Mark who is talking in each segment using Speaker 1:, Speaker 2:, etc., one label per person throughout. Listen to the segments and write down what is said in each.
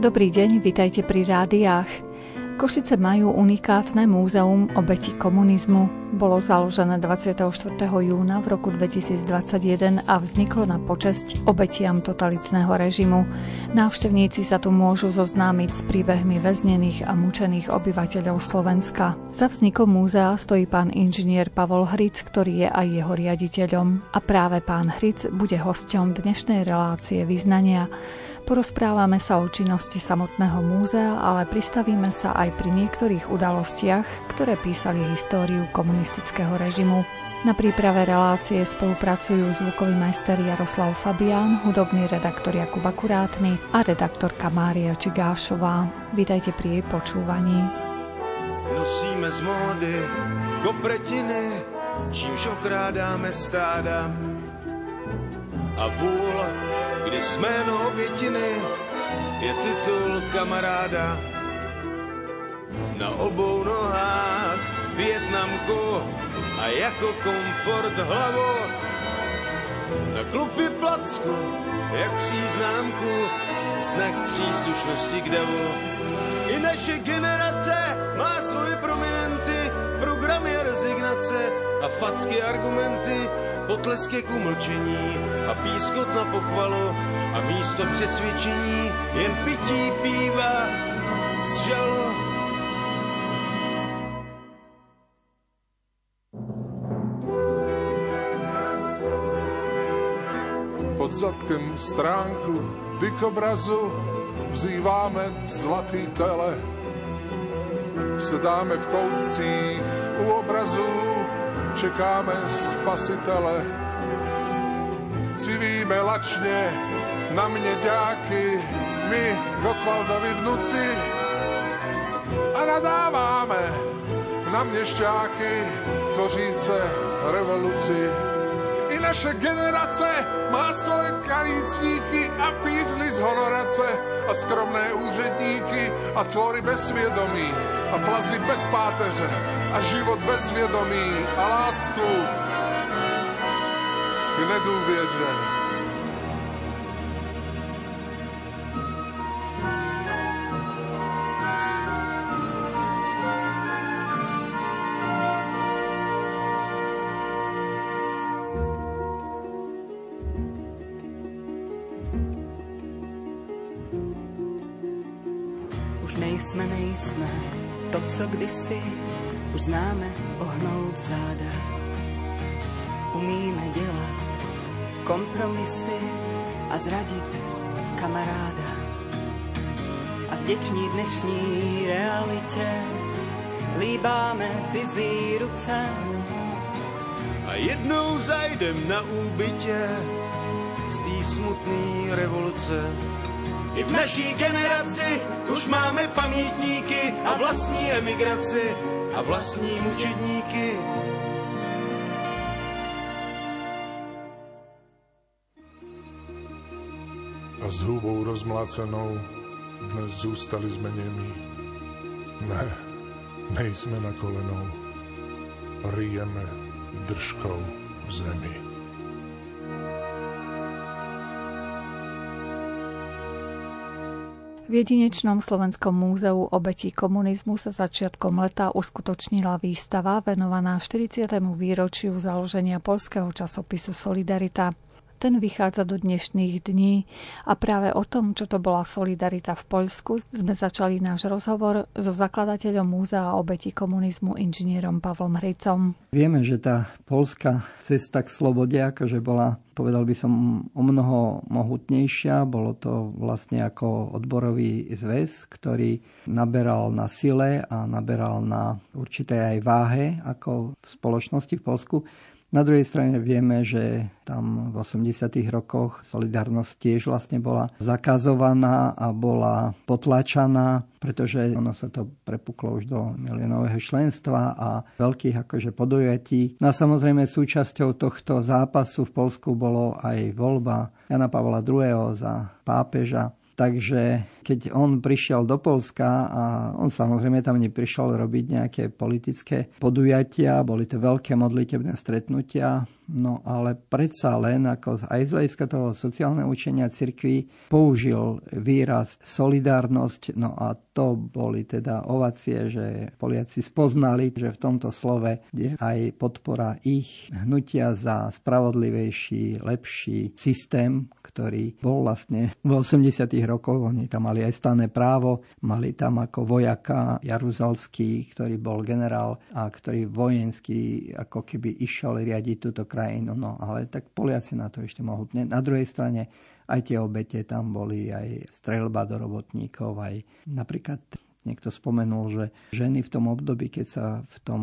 Speaker 1: Dobrý deň, vitajte pri rádiách. Košice majú unikátne múzeum obeti komunizmu. Bolo založené 24. júna v roku 2021 a vzniklo na počesť obetiam totalitného režimu. Návštevníci sa tu môžu zoznámiť s príbehmi väznených a mučených obyvateľov Slovenska. Za vznikom múzea stojí pán inžinier Pavol Hric, ktorý je aj jeho riaditeľom. A práve pán Hric bude hosťom dnešnej relácie vyznania. Porozprávame sa o činnosti samotného múzea, ale pristavíme sa aj pri niektorých udalostiach, ktoré písali históriu komunistického režimu. Na príprave relácie spolupracujú zvukový majster Jaroslav Fabián, hudobný redaktor Jakub Akurátny a redaktorka Mária Čigášová. Vítajte pri jej počúvaní.
Speaker 2: Nosíme z módy kopretiny, čímž okrádáme stáda a bůl kdy jméno obětiny je titul kamaráda. Na obou nohách Větnamku a jako komfort hlavu. Na klupy placku, jak příznámku, znak příslušnosti k davu. I naše generace má svoje prominenty, programy a rezignace a facky argumenty, potlesky k umlčení a pískot na pochvalu a místo přesvědčení jen pití píva z žalu.
Speaker 3: Pod zadkem stránku dykobrazu vzýváme zlatý tele. Sedáme v koutcích u obrazu, čekáme spasitele. Civíme lačne na mne ďáky, my Gotwaldovi vnuci a nadáváme na mne šťáky tvoříce revoluci. I naše generace má svoje kalícníky a fízly z honorace a skromné úředníky a tvory bez svědomí a plazy bez páteře a život bez vědomí a lásku k nedůvěře.
Speaker 4: nejsme, nejsme to, co kdysi už známe ohnout záda. Umíme dělat kompromisy a zradit kamaráda. A v vděční dnešní realitě líbáme cizí ruce.
Speaker 2: A jednou zajdem na úbytě z té smutné revoluce. I v naší generaci už máme pamětníky a vlastní emigraci a vlastní mučedníky.
Speaker 3: A s hubou rozmlácenou dnes zůstali sme nemí. Ne, nejsme na kolenou. Rijeme držkou v zemi.
Speaker 1: V jedinečnom Slovenskom múzeu obetí komunizmu sa začiatkom leta uskutočnila výstava venovaná 40. výročiu založenia polského časopisu Solidarita. Ten vychádza do dnešných dní a práve o tom, čo to bola solidarita v Poľsku, sme začali náš rozhovor so zakladateľom Múzea obeti komunizmu inžinierom Pavlom Hricom.
Speaker 5: Vieme, že tá polská cesta k slobode akože bola povedal by som, o mnoho mohutnejšia. Bolo to vlastne ako odborový zväz, ktorý naberal na sile a naberal na určitej aj váhe ako v spoločnosti v Polsku. Na druhej strane vieme, že tam v 80. rokoch solidarnosť tiež vlastne bola zakazovaná a bola potlačaná, pretože ono sa to prepuklo už do milionového členstva a veľkých akože podujatí. No a samozrejme súčasťou tohto zápasu v Polsku bolo aj voľba Jana Pavla II. za pápeža Takže keď on prišiel do Polska a on samozrejme tam neprišiel robiť nejaké politické podujatia, boli to veľké modlitebné stretnutia, no ale predsa len ako aj z hľadiska toho sociálneho učenia cirkvi použil výraz solidárnosť, no a to boli teda ovacie, že Poliaci spoznali, že v tomto slove je aj podpora ich hnutia za spravodlivejší, lepší systém, ktorý bol vlastne v 80. rokoch, oni tam mali aj stané právo, mali tam ako vojaka Jaruzalský, ktorý bol generál a ktorý vojensky ako keby išiel riadiť túto krajinu. No ale tak Poliaci na to ešte mohutne. Na druhej strane aj tie obete tam boli, aj strelba do robotníkov, aj napríklad Niekto spomenul, že ženy v tom období, keď sa v tom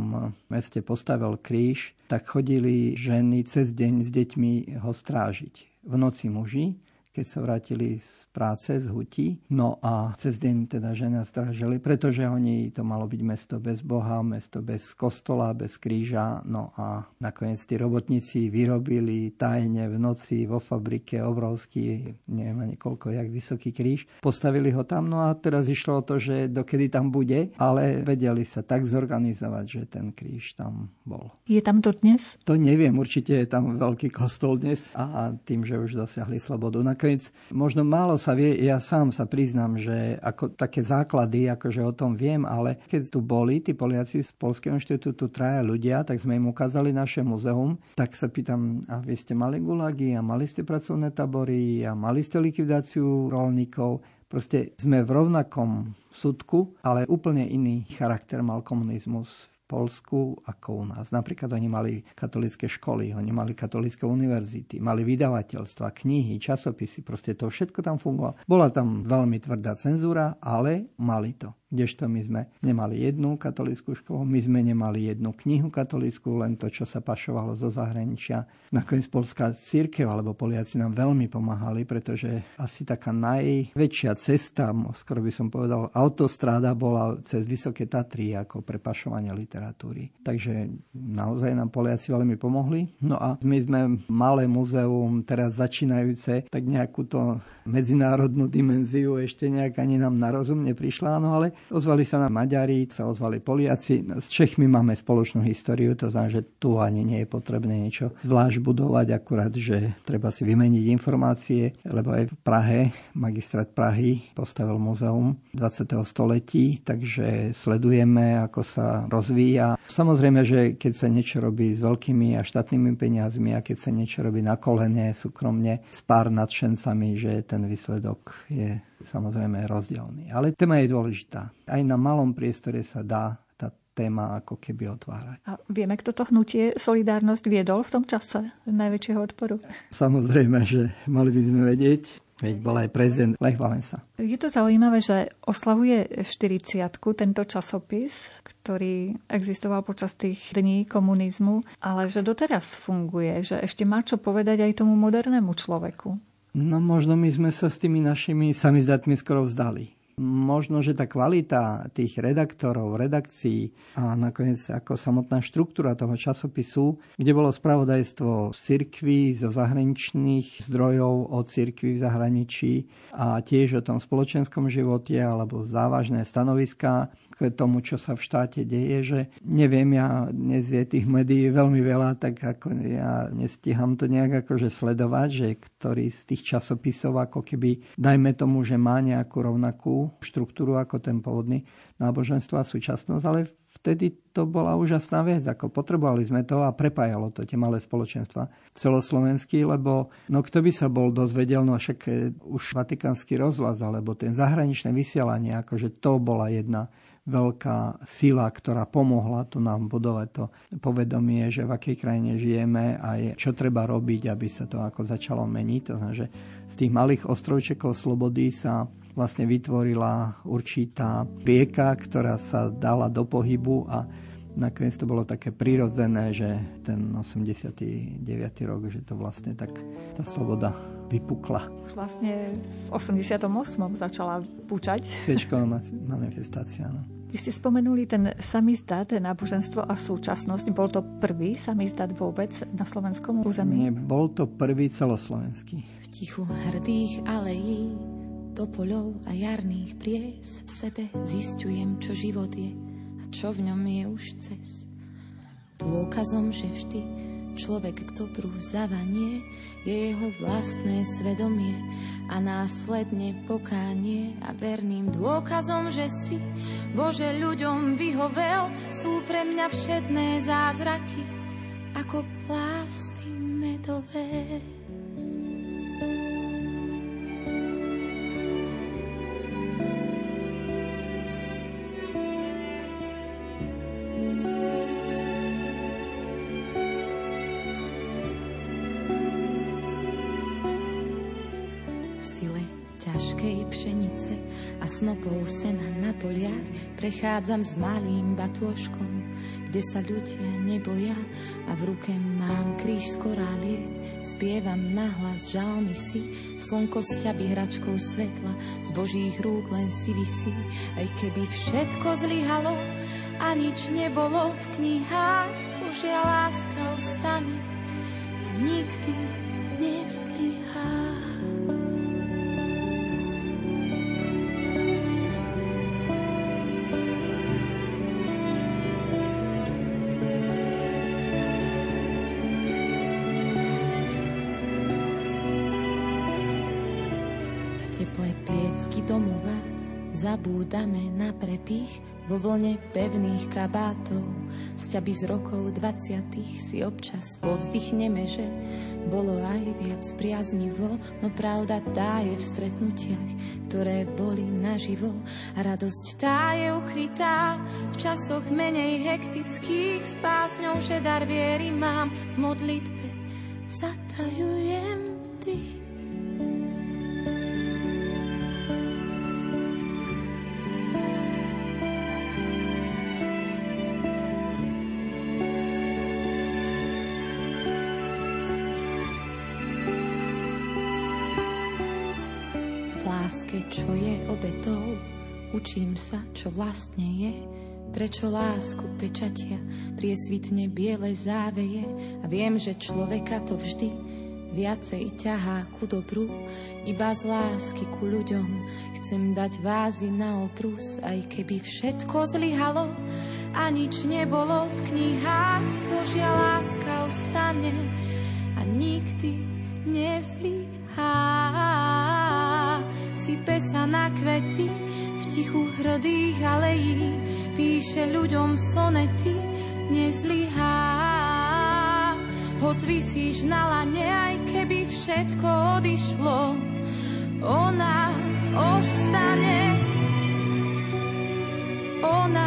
Speaker 5: meste postavil kríž, tak chodili ženy cez deň s deťmi ho strážiť. V noci muži keď sa vrátili z práce, z hutí. No a cez deň teda žena strážili, pretože oni to malo byť mesto bez Boha, mesto bez kostola, bez kríža. No a nakoniec tí robotníci vyrobili tajne v noci vo fabrike obrovský, neviem ani koľko, jak vysoký kríž. Postavili ho tam, no a teraz išlo o to, že dokedy tam bude, ale vedeli sa tak zorganizovať, že ten kríž tam bol.
Speaker 6: Je tam to dnes?
Speaker 5: To neviem, určite je tam veľký kostol dnes a tým, že už dosiahli slobodu. Nakoniec nakoniec možno málo sa vie, ja sám sa priznám, že ako také základy, akože o tom viem, ale keď tu boli tí Poliaci z Polského inštitútu traja ľudia, tak sme im ukázali naše muzeum, tak sa pýtam, a vy ste mali gulagy a mali ste pracovné tabory a mali ste likvidáciu rolníkov, Proste sme v rovnakom súdku, ale úplne iný charakter mal komunizmus Polsku ako u nás. Napríklad oni mali katolické školy, oni mali katolické univerzity, mali vydavateľstva, knihy, časopisy, proste to všetko tam fungovalo. Bola tam veľmi tvrdá cenzúra, ale mali to. Kdežto my sme nemali jednu katolickú školu, my sme nemali jednu knihu katolickú, len to, čo sa pašovalo zo zahraničia. Nakoniec polská církev alebo Poliaci nám veľmi pomáhali, pretože asi taká najväčšia cesta, skoro by som povedal, autostráda bola cez Vysoké Tatry ako pre pašovanie literatúry. Takže naozaj nám Poliaci veľmi pomohli. No a my sme malé muzeum, teraz začínajúce, tak nejakú to medzinárodnú dimenziu ešte nejak ani nám na rozum neprišla, no ale ozvali sa nám Maďari, sa ozvali Poliaci. S Čechmi máme spoločnú históriu, to znamená, že tu ani nie je potrebné niečo zvlášť budovať, akurát, že treba si vymeniť informácie, lebo aj v Prahe, magistrát Prahy postavil muzeum 20. století, takže sledujeme, ako sa rozvíja. Samozrejme, že keď sa niečo robí s veľkými a štátnymi peniazmi a keď sa niečo robí na kolene, súkromne, s pár nadšencami, že ten výsledok je samozrejme rozdielný. Ale téma je dôležitá. Aj na malom priestore sa dá tá téma ako keby otvárať.
Speaker 6: A vieme, kto to hnutie Solidárnosť viedol v tom čase najväčšieho odporu?
Speaker 5: Samozrejme, že mali by sme vedieť. Veď bol aj prezident Lech Valensa.
Speaker 6: Je to zaujímavé, že oslavuje 40 tento časopis, ktorý existoval počas tých dní komunizmu, ale že doteraz funguje, že ešte má čo povedať aj tomu modernému človeku.
Speaker 5: No možno my sme sa s tými našimi samizdatmi skoro vzdali. Možno, že tá kvalita tých redaktorov, redakcií a nakoniec ako samotná štruktúra toho časopisu, kde bolo spravodajstvo z cirkví, zo zahraničných zdrojov o cirkvi v zahraničí a tiež o tom spoločenskom živote alebo závažné stanoviská, k tomu, čo sa v štáte deje, že neviem, ja dnes je tých médií veľmi veľa, tak ako ja nestíham to nejak akože sledovať, že ktorý z tých časopisov ako keby, dajme tomu, že má nejakú rovnakú štruktúru ako ten pôvodný náboženstvo a súčasnosť, ale vtedy to bola úžasná vec, ako potrebovali sme to a prepájalo to tie malé spoločenstva celoslovenský, lebo no kto by sa bol dozvedel, no však eh, už vatikánsky rozhlas alebo ten zahraničné vysielanie, akože to bola jedna veľká sila, ktorá pomohla tu nám budovať to povedomie, že v akej krajine žijeme a čo treba robiť, aby sa to ako začalo meniť. To znamená, že z tých malých ostrovčekov slobody sa vlastne vytvorila určitá rieka, ktorá sa dala do pohybu a nakoniec to bolo také prirodzené, že ten 89. rok, že to vlastne tak tá sloboda vypukla.
Speaker 6: Už vlastne v 88. začala púčať.
Speaker 5: Sviečková manifestácia, no.
Speaker 6: Vy ste spomenuli ten samizdat, náboženstvo a súčasnosť. Bol to prvý samizdat vôbec na slovenskom území?
Speaker 5: Nie, bol to prvý celoslovenský.
Speaker 7: V tichu hrdých alejí topoľov a jarných pries v sebe zistujem, čo život je a čo v ňom je už cez. Dôkazom, že vždy človek k dobru zavanie je jeho vlastné svedomie a následne pokánie a verným dôkazom, že si Bože ľuďom vyhovel, sú pre mňa všetné zázraky ako plásty medové. Snopov sena na poliach prechádzam s malým batôžkom, kde sa ľudia neboja a v ruke mám kríž z koráliek. Spievam nahlas žalmy si, slnko sťaby hračkou svetla, z božích rúk len si vysí, aj keby všetko zlyhalo a nič nebolo v knihách, Božia láska ostane a nikdy nezlyhá. Zabúdame na prepich vo vlne pevných kabátov. Sťaby z rokov 20 si občas povzdychneme, že bolo aj viac priaznivo, no pravda tá je v stretnutiach, ktoré boli naživo. A radosť tá je ukrytá v časoch menej hektických, s pásňou, že dar viery mám v modlitbe. Zatajujem Učím sa, čo vlastne je, prečo lásku pečatia priesvitne biele záveje. A viem, že človeka to vždy viacej ťahá ku dobru, iba z lásky ku ľuďom chcem dať vázy na oprus, aj keby všetko zlyhalo a nič nebolo v knihách, Božia láska ostane a nikdy nezlyhá. Sype sa na kvety tichu hrdých alejí, píše ľuďom sonety, nezlyhá. Hoď vysíš na lane, aj keby všetko odišlo, ona ostane. Ona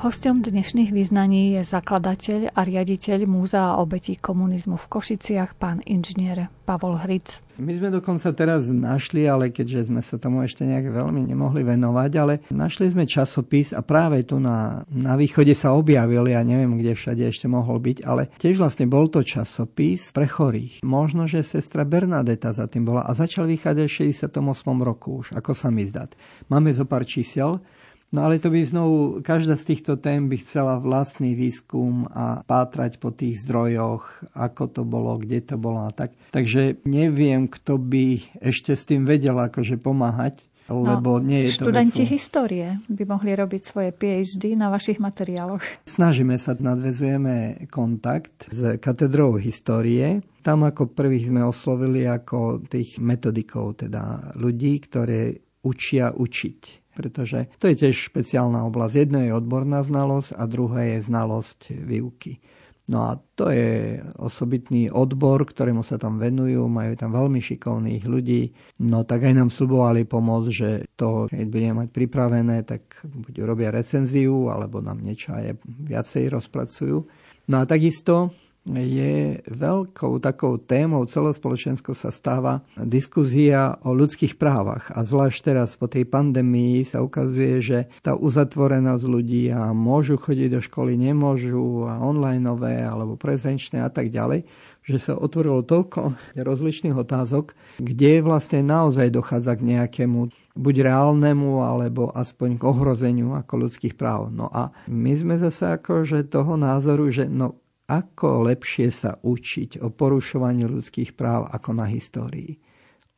Speaker 6: Hostom dnešných význaní je zakladateľ a riaditeľ Múzea obetí komunizmu v Košiciach, pán inžinier Pavol Hric.
Speaker 5: My sme dokonca teraz našli, ale keďže sme sa tomu ešte nejak veľmi nemohli venovať, ale našli sme časopis a práve tu na, na východe sa objavil, ja neviem, kde všade ešte mohol byť, ale tiež vlastne bol to časopis pre chorých. Možno, že sestra Bernadeta za tým bola a začal vychádzať v 68. roku už, ako sa mi zdať. Máme zo pár čísel, No ale to by znovu, každá z týchto tém by chcela vlastný výskum a pátrať po tých zdrojoch, ako to bolo, kde to bolo a tak. Takže neviem, kto by ešte s tým vedel akože pomáhať. lebo no, nie je
Speaker 6: to Študenti
Speaker 5: vecou.
Speaker 6: histórie by mohli robiť svoje PhD na vašich materiáloch.
Speaker 5: Snažíme sa, nadvezujeme kontakt s katedrou histórie. Tam ako prvých sme oslovili ako tých metodikov, teda ľudí, ktoré učia učiť pretože to je tiež špeciálna oblasť. Jedno je odborná znalosť a druhé je znalosť výuky. No a to je osobitný odbor, ktorému sa tam venujú, majú tam veľmi šikovných ľudí. No tak aj nám slubovali pomôcť, že to, keď budeme mať pripravené, tak buď robia recenziu, alebo nám niečo aj viacej rozpracujú. No a takisto je veľkou takou témou celospoločenskou sa stáva diskuzia o ľudských právach. A zvlášť teraz po tej pandémii sa ukazuje, že tá uzatvorenosť ľudí a môžu chodiť do školy, nemôžu a onlineové alebo prezenčné a tak ďalej, že sa otvorilo toľko rozličných otázok, kde vlastne naozaj dochádza k nejakému buď reálnemu, alebo aspoň k ohrozeniu ako ľudských práv. No a my sme zase akože toho názoru, že no ako lepšie sa učiť o porušovaní ľudských práv ako na histórii.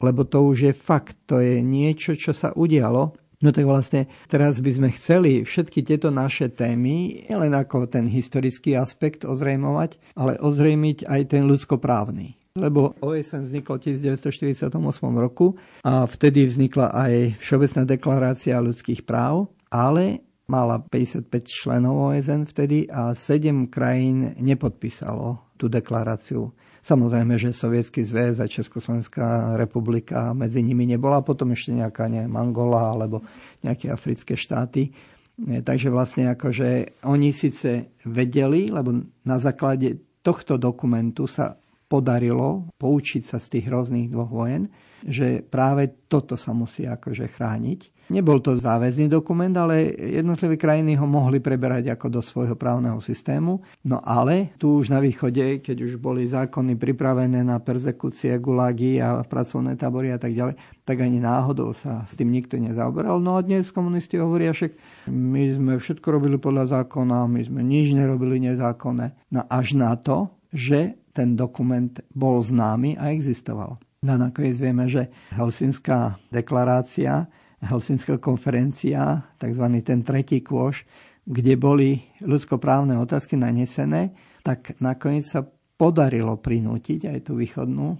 Speaker 5: Lebo to už je fakt, to je niečo, čo sa udialo. No tak vlastne teraz by sme chceli všetky tieto naše témy, len ako ten historický aspekt ozrejmovať, ale ozrejmiť aj ten ľudskoprávny lebo OSN vzniklo v 1948 roku a vtedy vznikla aj Všeobecná deklarácia ľudských práv, ale mala 55 členov OSN vtedy a 7 krajín nepodpísalo tú deklaráciu. Samozrejme, že Sovietský zväz a Československá republika medzi nimi nebola, potom ešte nejaká neviem, Angola alebo nejaké africké štáty. E, takže vlastne akože oni síce vedeli, lebo na základe tohto dokumentu sa podarilo poučiť sa z tých rôznych dvoch vojen, že práve toto sa musí akože chrániť. Nebol to záväzný dokument, ale jednotlivé krajiny ho mohli preberať ako do svojho právneho systému. No ale tu už na východe, keď už boli zákony pripravené na persekúcie, gulagy a pracovné tábory a tak ďalej, tak ani náhodou sa s tým nikto nezaoberal. No a dnes komunisti hovoria, však my sme všetko robili podľa zákona, my sme nič nerobili nezákonné. No až na to, že ten dokument bol známy a existoval. No nakoniec vieme, že Helsinská deklarácia, Helsinská konferencia, tzv. ten tretí kôž, kde boli ľudskoprávne otázky nanesené, tak nakoniec sa podarilo prinútiť aj tú východnú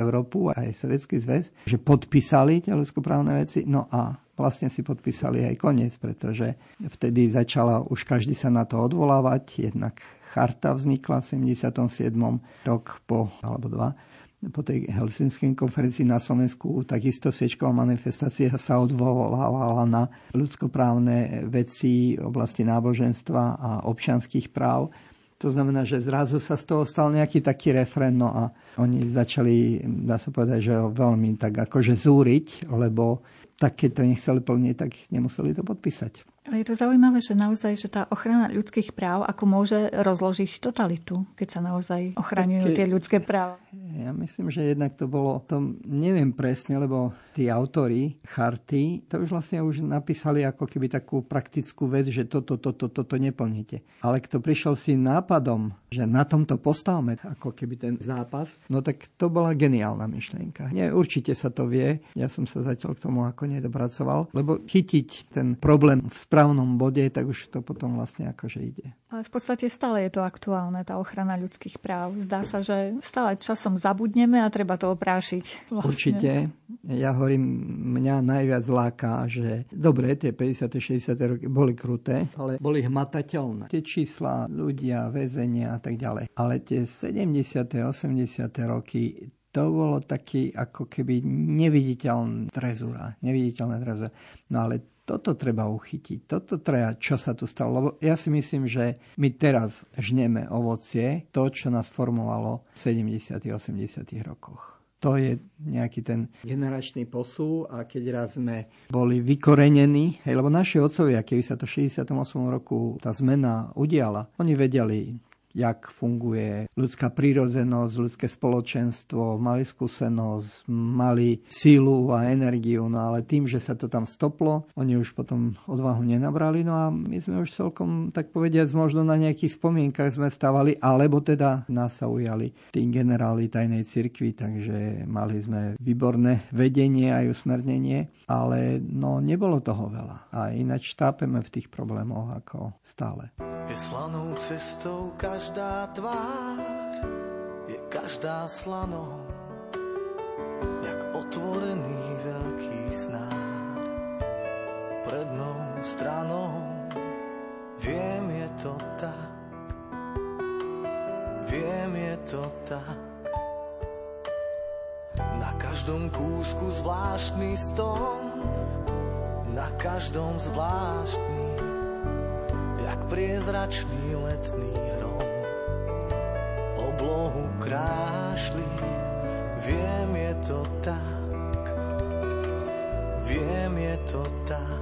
Speaker 5: Európu, aj Sovietský zväz, že podpísali tie ľudskoprávne veci, no a vlastne si podpísali aj koniec, pretože vtedy začala už každý sa na to odvolávať, jednak charta vznikla v 77. rok po, alebo dva, po tej helsinskej konferencii na Slovensku takisto sviečková manifestácia sa odvolávala na ľudskoprávne veci v oblasti náboženstva a občianských práv. To znamená, že zrazu sa z toho stal nejaký taký refren, no a oni začali, dá sa povedať, že veľmi tak akože zúriť, lebo tak keď to nechceli plniť, tak nemuseli to podpísať.
Speaker 6: Ale je to zaujímavé, že naozaj, že tá ochrana ľudských práv ako môže rozložiť totalitu, keď sa naozaj ochraňujú tie ľudské práva.
Speaker 5: Ja myslím, že jednak to bolo, to neviem presne, lebo tí autory charty to už vlastne už napísali ako keby takú praktickú vec, že toto, toto, toto neplníte. Ale kto prišiel si nápadom, že na tomto postavme ako keby ten zápas, no tak to bola geniálna myšlienka. Nie, určite sa to vie, ja som sa zatiaľ k tomu ako nedopracoval, lebo chytiť ten problém v správnom bode, tak už to potom vlastne akože ide.
Speaker 6: Ale v podstate stále je to aktuálne, tá ochrana ľudských práv. Zdá sa, že stále časom zabudneme a treba to oprášiť.
Speaker 5: Vlastne. Určite. Ja hovorím, mňa najviac láka, že dobre, tie 50. 60. roky boli kruté, ale boli hmatateľné. Tie čísla, ľudia, väzenia a tak ďalej. Ale tie 70. 80. roky to bolo taký ako keby neviditeľný trezúra. Neviditeľné trezúra. No ale toto treba uchytiť, toto treba, čo sa tu stalo. Lebo ja si myslím, že my teraz žneme ovocie, to, čo nás formovalo v 70. 80. rokoch. To je nejaký ten generačný posú a keď raz sme boli vykorenení, hej, lebo naši otcovia, keby sa to v 68. roku tá zmena udiala, oni vedeli, jak funguje ľudská prírodzenosť, ľudské spoločenstvo, mali skúsenosť, mali sílu a energiu, no ale tým, že sa to tam stoplo, oni už potom odvahu nenabrali, no a my sme už celkom, tak povediať, možno na nejakých spomienkach sme stávali, alebo teda nás sa ujali tí generáli tajnej cirkvi, takže mali sme výborné vedenie aj usmernenie, ale no nebolo toho veľa. A ináč tápeme v tých problémoch ako stále.
Speaker 8: Je slanou cestou každá tvár, je každá slanou, jak otvorený veľký snár. Prednou stranou, viem je to tak, viem je to tak. Na každom kúsku zvláštny stom, na každom zvláštny, jak priezračný letný hrom. Oblohu krášli, viem je to tak, viem je to tak.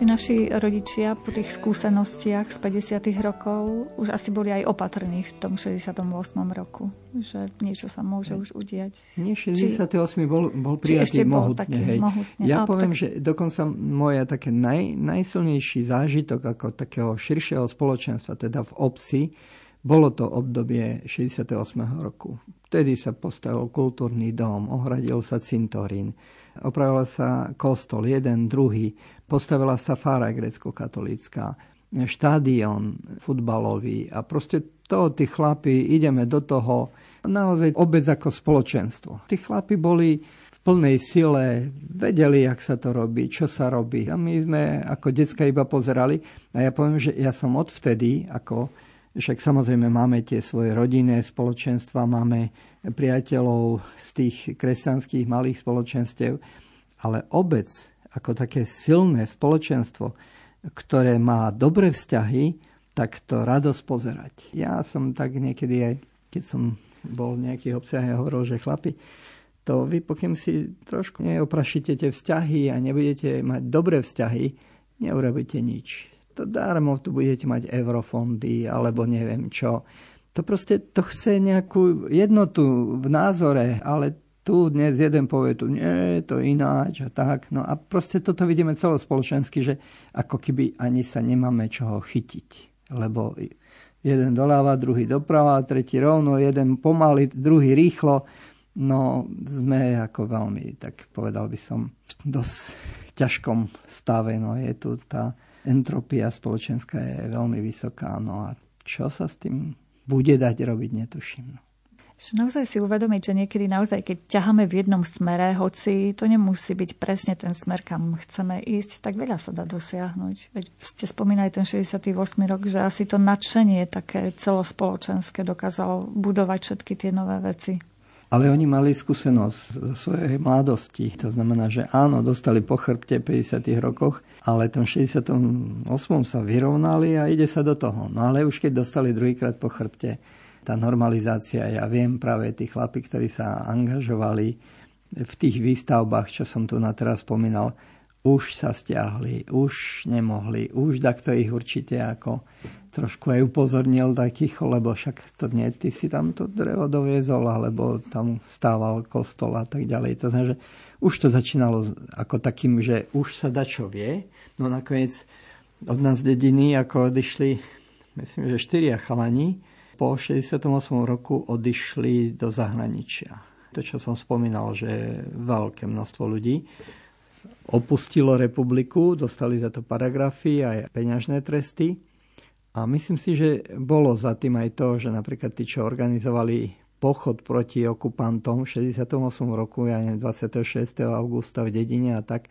Speaker 6: Tí naši rodičia po tých skúsenostiach z 50. rokov už asi boli aj opatrní v tom 68. roku, že niečo sa môže už udiať.
Speaker 5: Nie, 68. Či, bol, bol prijatý mohutne. Hej. mohutne. Ja no, poviem, tak... že dokonca moja také naj, najsilnejší zážitok ako takého širšieho spoločenstva, teda v obci, bolo to obdobie 68. roku. Vtedy sa postavil kultúrny dom, ohradil sa cintorín, opravil sa kostol, jeden, druhý, postavila sa fara grecko-katolícka, štádion futbalový a proste to, tí chlapi, ideme do toho, naozaj obec ako spoločenstvo. Tí chlapi boli v plnej sile, vedeli, jak sa to robí, čo sa robí. A my sme ako decka iba pozerali. A ja poviem, že ja som odvtedy, ako, však samozrejme máme tie svoje rodinné spoločenstva, máme priateľov z tých kresťanských malých spoločenstiev, ale obec ako také silné spoločenstvo, ktoré má dobré vzťahy, tak to radosť pozerať. Ja som tak niekedy aj, keď som bol v nejakých obciach a hovoril, že chlapi, to vy pokým si trošku neoprašíte tie vzťahy a nebudete mať dobré vzťahy, neurobíte nič. To darmo tu budete mať eurofondy alebo neviem čo. To proste to chce nejakú jednotu v názore, ale tu dnes jeden povie tu, nie, to ináč a tak. No a proste toto vidíme celospoločensky, že ako keby ani sa nemáme čoho chytiť. Lebo jeden doľava, druhý doprava, tretí rovno, jeden pomaly, druhý rýchlo. No, sme ako veľmi, tak povedal by som, v dosť ťažkom stave. No, je tu tá entropia spoločenská je veľmi vysoká. No a čo sa s tým bude dať robiť, netuším. No.
Speaker 6: Že naozaj si uvedomiť, že niekedy naozaj, keď ťaháme v jednom smere, hoci to nemusí byť presne ten smer, kam chceme ísť, tak veľa sa dá dosiahnuť. Veď ste spomínali ten 68. rok, že asi to nadšenie také celospoločenské dokázalo budovať všetky tie nové veci.
Speaker 5: Ale oni mali skúsenosť zo svojej mladosti. To znamená, že áno, dostali po chrbte 50 rokoch, ale v tom 68. sa vyrovnali a ide sa do toho. No ale už keď dostali druhýkrát po chrbte, tá normalizácia, ja viem práve tí chlapi, ktorí sa angažovali v tých výstavbách, čo som tu na teraz spomínal, už sa stiahli, už nemohli, už takto ich určite ako trošku aj upozornil tak ticho, lebo však to nie, ty si tam to drevo doviezol, alebo tam stával kostol a tak ďalej. To znamená, že už to začínalo ako takým, že už sa da čo vie. No nakoniec od nás dediny ako odišli, myslím, že štyria chalani, po 68 roku odišli do zahraničia. To, čo som spomínal, že veľké množstvo ľudí opustilo republiku, dostali za to paragrafy a peňažné tresty. A myslím si, že bolo za tým aj to, že napríklad tí, čo organizovali pochod proti okupantom v 68 roku, ja neviem, 26. augusta v dedine a tak,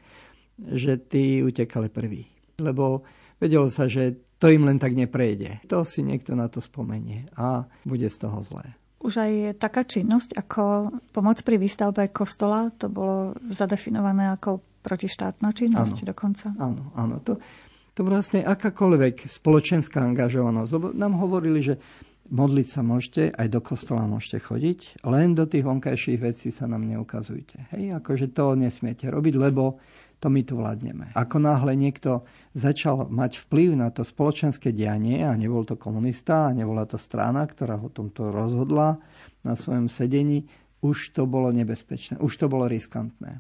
Speaker 5: že tí utekali prví. Lebo vedelo sa, že to im len tak neprejde. To si niekto na to spomenie a bude z toho zlé.
Speaker 6: Už aj taká činnosť ako pomoc pri výstavbe kostola, to bolo zadefinované ako protištátna činnosť áno, dokonca.
Speaker 5: Áno, áno. To, to vlastne akákoľvek spoločenská angažovanosť. Nám hovorili, že modliť sa môžete, aj do kostola môžete chodiť, len do tých vonkajších vecí sa nám neukazujte. Hej, akože to nesmiete robiť, lebo to my tu vládneme. Ako náhle niekto začal mať vplyv na to spoločenské dianie, a nebol to komunista, a nebola to strana, ktorá o tomto rozhodla na svojom sedení, už to bolo nebezpečné, už to bolo riskantné.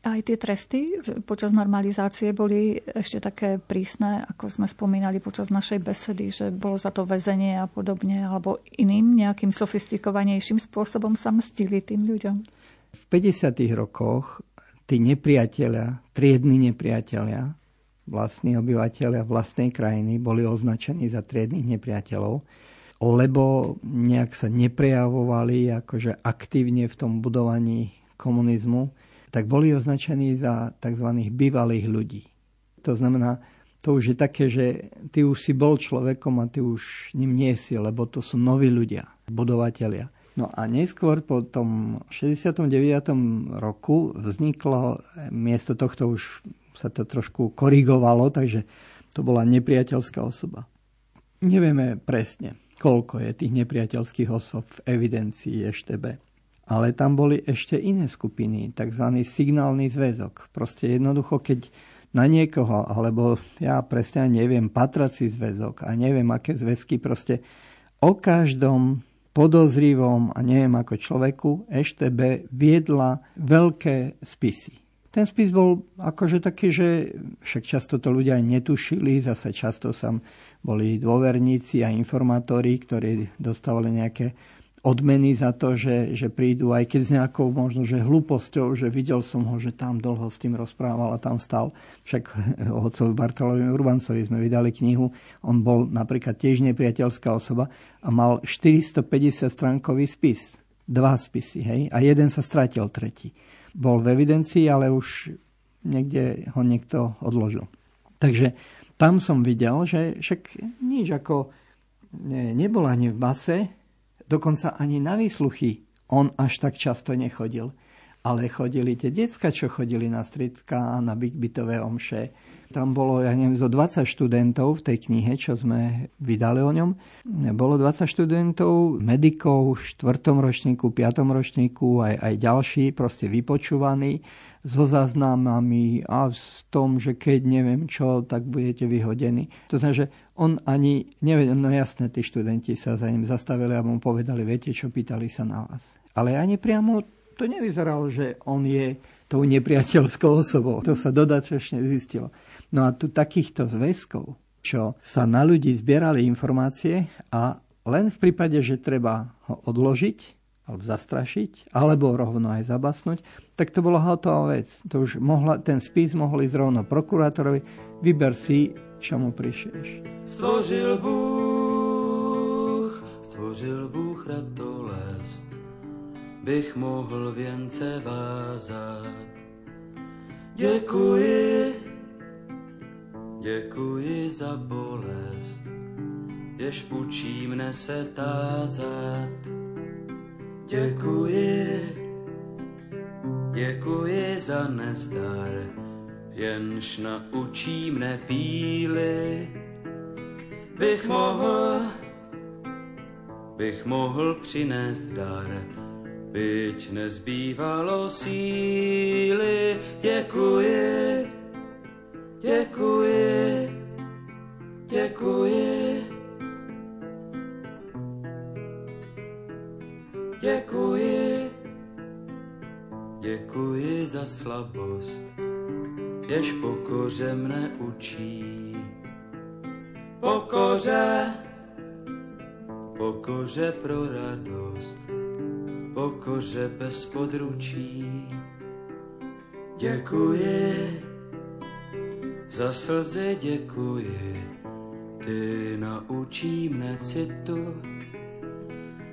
Speaker 6: Aj tie tresty počas normalizácie boli ešte také prísne, ako sme spomínali počas našej besedy, že bolo za to väzenie a podobne, alebo iným nejakým sofistikovanejším spôsobom sa mstili tým ľuďom.
Speaker 5: V 50. rokoch tí nepriatelia, triedni nepriatelia, vlastní obyvateľia vlastnej krajiny boli označení za triednych nepriateľov, lebo nejak sa neprejavovali akože aktívne v tom budovaní komunizmu tak boli označení za tzv. bývalých ľudí. To znamená, to už je také, že ty už si bol človekom a ty už ním nie si, lebo to sú noví ľudia, budovatelia. No a neskôr po tom 69. roku vzniklo, miesto tohto už sa to trošku korigovalo, takže to bola nepriateľská osoba. Nevieme presne, koľko je tých nepriateľských osob v evidencii EŠTB. Ale tam boli ešte iné skupiny, tzv. signálny zväzok. Proste jednoducho, keď na niekoho, alebo ja presne neviem, patrací zväzok a neviem, aké zväzky, proste o každom podozrivom a neviem ako človeku EŠTB viedla veľké spisy. Ten spis bol akože taký, že však často to ľudia aj netušili, zase často sa boli dôverníci a informátori, ktorí dostávali nejaké odmeny za to, že, že prídu, aj keď s nejakou možno, že hlúposťou, že videl som ho, že tam dlho s tým rozprával a tam stal. Však otcovi Bartolovi Urbancovi sme vydali knihu, on bol napríklad tiež nepriateľská osoba a mal 450 stránkový spis. Dva spisy, hej? A jeden sa stratil, tretí. Bol v evidencii, ale už niekde ho niekto odložil. Takže tam som videl, že však nič ako ne, nebol ani v base, Dokonca ani na výsluchy on až tak často nechodil. Ale chodili tie decka, čo chodili na striedka a na bytové omše. Tam bolo, ja neviem, zo 20 študentov v tej knihe, čo sme vydali o ňom. Bolo 20 študentov, medikov 4. ročníku, 5. ročníku, aj, aj ďalší, proste vypočúvaní so záznamami a s tom, že keď neviem čo, tak budete vyhodení. To znamená, že on ani nevedel, no jasné, tí študenti sa za ním zastavili a mu povedali, viete čo, pýtali sa na vás. Ale ani priamo to nevyzeralo, že on je tou nepriateľskou osobou. To sa dodatočne zistilo. No a tu takýchto zväzkov, čo sa na ľudí zbierali informácie a len v prípade, že treba ho odložiť, alebo zastrašiť, alebo rovno aj zabasnúť, tak to bola hotová vec. To už mohla, ten spis mohol ísť rovno prokurátorovi, vyber si, čo mu prišieš.
Speaker 9: Stvořil Bůh, stvořil Bůh ratolest, bych mohl věnce vázat. Děkuji, děkuji za bolest, jež učí mne se tázat. Děkuji, děkuji za nezdar, jenž naučí mne píly. Bych mohl, bych mohl přinést dar, byť nezbývalo síly. Děkuji, děkuji, děkuji. Děkuji, děkuji za slabost, jež pokoře mne učí. Pokoře, pokoře pro radost, pokoře bez područí. Děkuji, za slzy děkuji, ty naučí mne citu,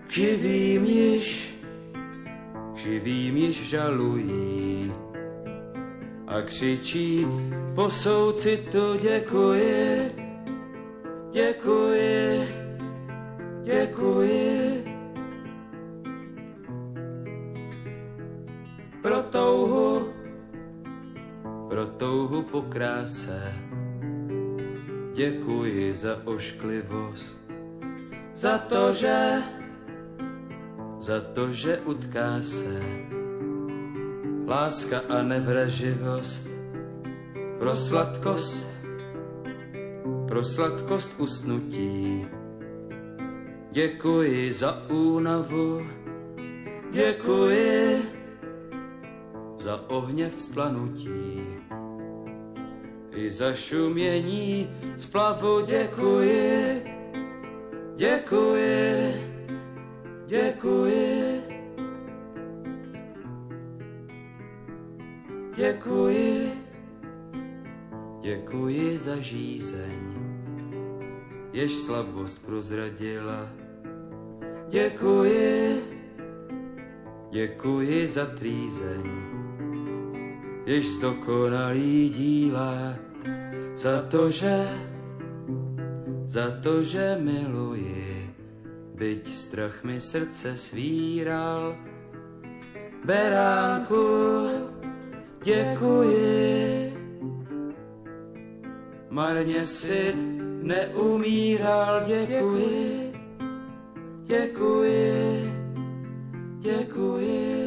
Speaker 9: k živým již, k již žalují a křičí po soucitu děkuji, děkuji, děkuji. Po kráse, děkuji za ošklivost, za to, že za to, že utká se láska a nevraživost. Pro sladkost, pro sladkost usnutí. Děkuji za únavu, děkuji za ohně vzplanutí. I za šumění splavu děkuji, děkuji. Děkuji. Děkuji. Děkuji za žízeň, jež slabost prozradila. Děkuji. Děkuji za trýzeň, jež zdokonalý díla. Za to, že, za to, že miluji byť strach mi srdce svíral. Beránku, děkuji, marně si neumíral, děkuji, děkuji, děkuji,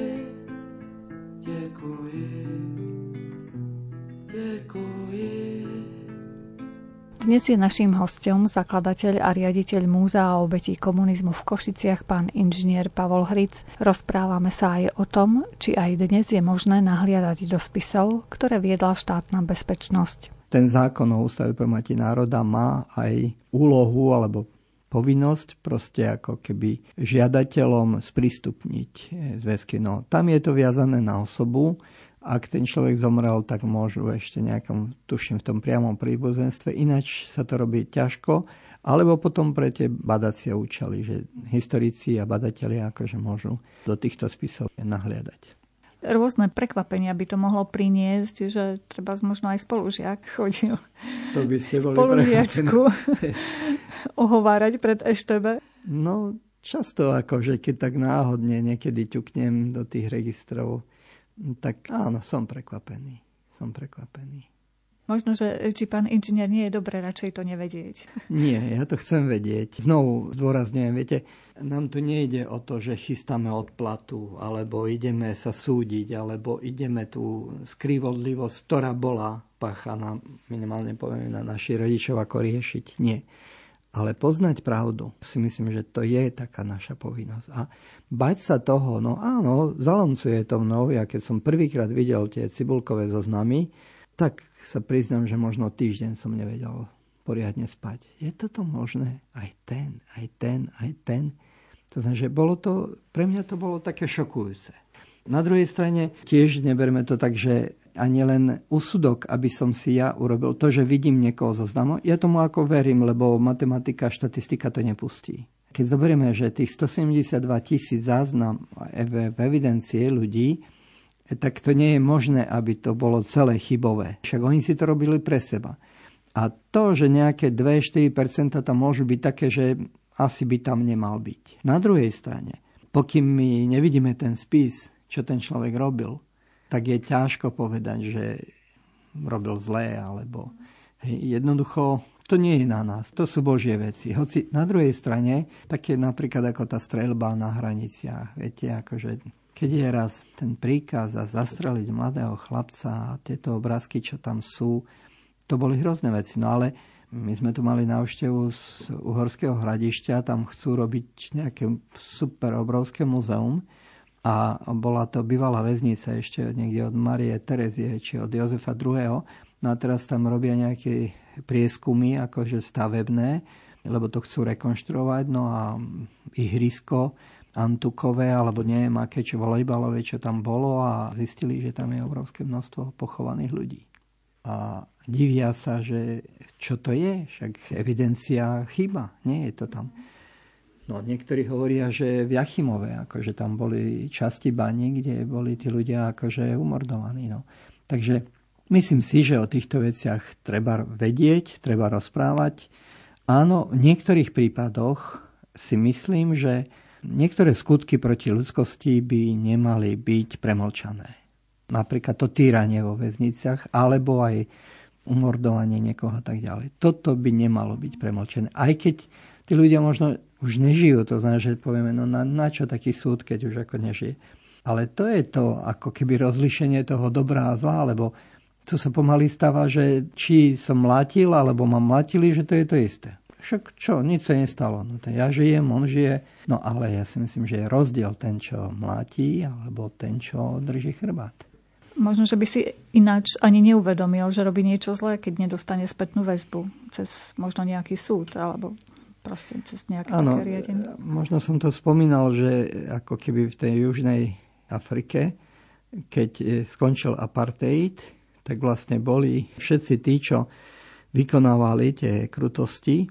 Speaker 6: Dnes je naším hostom zakladateľ a riaditeľ Múzea obetí komunizmu v Košiciach pán inžinier Pavol Hric. Rozprávame sa aj o tom, či aj dnes je možné nahliadať do spisov, ktoré viedla štátna bezpečnosť.
Speaker 5: Ten zákon o ústave pamäti národa má aj úlohu alebo povinnosť proste ako keby žiadateľom sprístupniť zväzky. No, tam je to viazané na osobu, ak ten človek zomrel, tak môžu ešte nejakom, tuším, v tom priamom príbuzenstve. Ináč sa to robí ťažko, alebo potom pre tie badacie účely, že historici a badatelia akože môžu do týchto spisov nahliadať.
Speaker 6: Rôzne prekvapenia by to mohlo priniesť, že treba možno aj spolužiak chodil
Speaker 5: to by ste boli
Speaker 6: spolužiačku ohovárať pred EŠTB.
Speaker 5: No, často akože keď tak náhodne niekedy ťuknem do tých registrov, tak áno, som prekvapený. Som prekvapený.
Speaker 6: Možno, že či pán inžinier nie je dobre radšej to nevedieť.
Speaker 5: Nie, ja to chcem vedieť. Znovu zdôrazňujem, viete, nám tu nejde o to, že chystáme odplatu, alebo ideme sa súdiť, alebo ideme tú skrivodlivosť, ktorá bola páchaná, minimálne poviem, na našich rodičov, ako riešiť. Nie. Ale poznať pravdu, si myslím, že to je taká naša povinnosť. A bať sa toho, no áno, zaloncuje to mnou. Ja keď som prvýkrát videl tie cibulkové zoznamy, tak sa priznám, že možno týždeň som nevedel poriadne spať. Je toto možné? Aj ten, aj ten, aj ten. To znamená, že bolo to, pre mňa to bolo také šokujúce. Na druhej strane tiež neberme to tak, že ani len úsudok, aby som si ja urobil to, že vidím niekoho zoznamu. Ja tomu ako verím, lebo matematika štatistika to nepustí. Keď zoberieme, že tých 172 tisíc záznam v evidencie ľudí, tak to nie je možné, aby to bolo celé chybové. Však oni si to robili pre seba. A to, že nejaké 2-4% tam môžu byť také, že asi by tam nemal byť. Na druhej strane, pokým my nevidíme ten spis, čo ten človek robil, tak je ťažko povedať, že robil zlé, alebo jednoducho to nie je na nás, to sú Božie veci. Hoci na druhej strane, také napríklad ako tá streľba na hraniciach, viete, akože keď je raz ten príkaz a zastreliť mladého chlapca a tieto obrázky, čo tam sú, to boli hrozné veci. No ale my sme tu mali návštevu z Uhorského hradišťa, tam chcú robiť nejaké super obrovské muzeum a bola to bývalá väznica ešte niekde od Marie Terezie či od Jozefa II. No a teraz tam robia nejaké prieskumy, akože stavebné, lebo to chcú rekonštruovať, no a ihrisko Antukové, alebo neviem aké, či volejbalové, čo tam bolo a zistili, že tam je obrovské množstvo pochovaných ľudí. A divia sa, že čo to je, však evidencia chyba, nie je to tam. No, niektorí hovoria, že v Jachimove, akože tam boli časti bani, kde boli tí ľudia akože umordovaní. No. Takže myslím si, že o týchto veciach treba vedieť, treba rozprávať. Áno, v niektorých prípadoch si myslím, že Niektoré skutky proti ľudskosti by nemali byť premlčané. Napríklad to týranie vo väzniciach, alebo aj umordovanie niekoho a tak ďalej. Toto by nemalo byť premlčené. Aj keď tí ľudia možno už nežijú, to znamená, že povieme, no na, na čo taký súd, keď už ako nežije. Ale to je to ako keby rozlišenie toho dobrá a zlá, lebo tu sa pomaly stáva, že či som mlátil, alebo ma mlatili, že to je to isté však čo, nič sa nestalo. No to ja žijem, on žije. No ale ja si myslím, že je rozdiel ten, čo mláti, alebo ten, čo drží chrbát.
Speaker 6: Možno, že by si ináč ani neuvedomil, že robí niečo zlé, keď nedostane spätnú väzbu cez možno nejaký súd, alebo proste cez nejaké ano, riadenie.
Speaker 5: možno som to spomínal, že ako keby v tej južnej Afrike, keď e, skončil apartheid, tak vlastne boli všetci tí, čo vykonávali tie krutosti,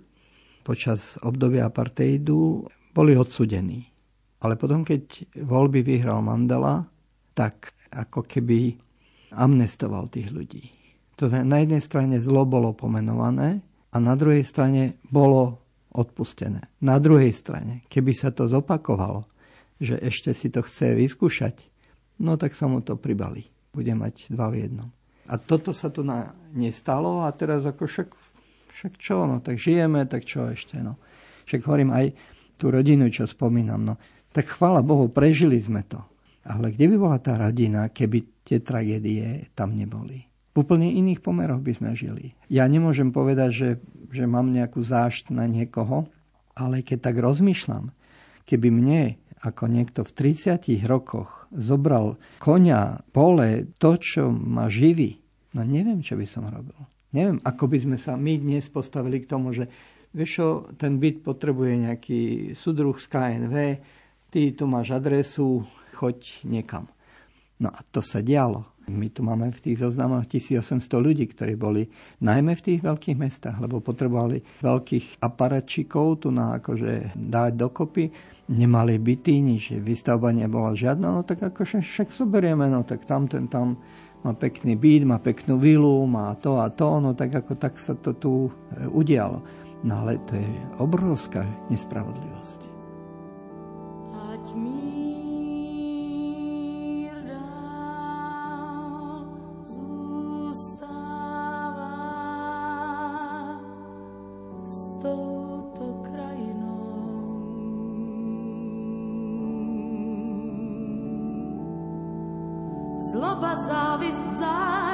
Speaker 5: počas obdobia apartheidu boli odsudení. Ale potom, keď voľby vyhral Mandela, tak ako keby amnestoval tých ľudí. To na jednej strane zlo bolo pomenované a na druhej strane bolo odpustené. Na druhej strane, keby sa to zopakovalo, že ešte si to chce vyskúšať, no tak sa mu to pribali. Bude mať dva v jednom. A toto sa tu na, nestalo a teraz ako však však čo, no tak žijeme, tak čo ešte, no. Však hovorím aj tú rodinu, čo spomínam, no. Tak chvála Bohu, prežili sme to. Ale kde by bola tá rodina, keby tie tragédie tam neboli? V úplne iných pomeroch by sme žili. Ja nemôžem povedať, že, že mám nejakú zášť na niekoho, ale keď tak rozmýšľam, keby mne ako niekto v 30 rokoch zobral konia, pole, to, čo ma živí, no neviem, čo by som robil. Neviem, ako by sme sa my dnes postavili k tomu, že vieš čo, ten byt potrebuje nejaký súdruh z KNV, ty tu máš adresu, choď niekam. No a to sa dialo. My tu máme v tých zoznamoch 1800 ľudí, ktorí boli najmä v tých veľkých mestách, lebo potrebovali veľkých aparatčikov tu na akože dať dokopy. Nemali byty, nič, výstavba nebola žiadna, no tak akože však zoberieme, no tak tam ten tam má pekný byt, má peknú vilu, má to a to, no tak ako tak sa to tu e, udialo. No ale to je obrovská nespravodlivosť.
Speaker 10: zloba, závist,
Speaker 6: závist.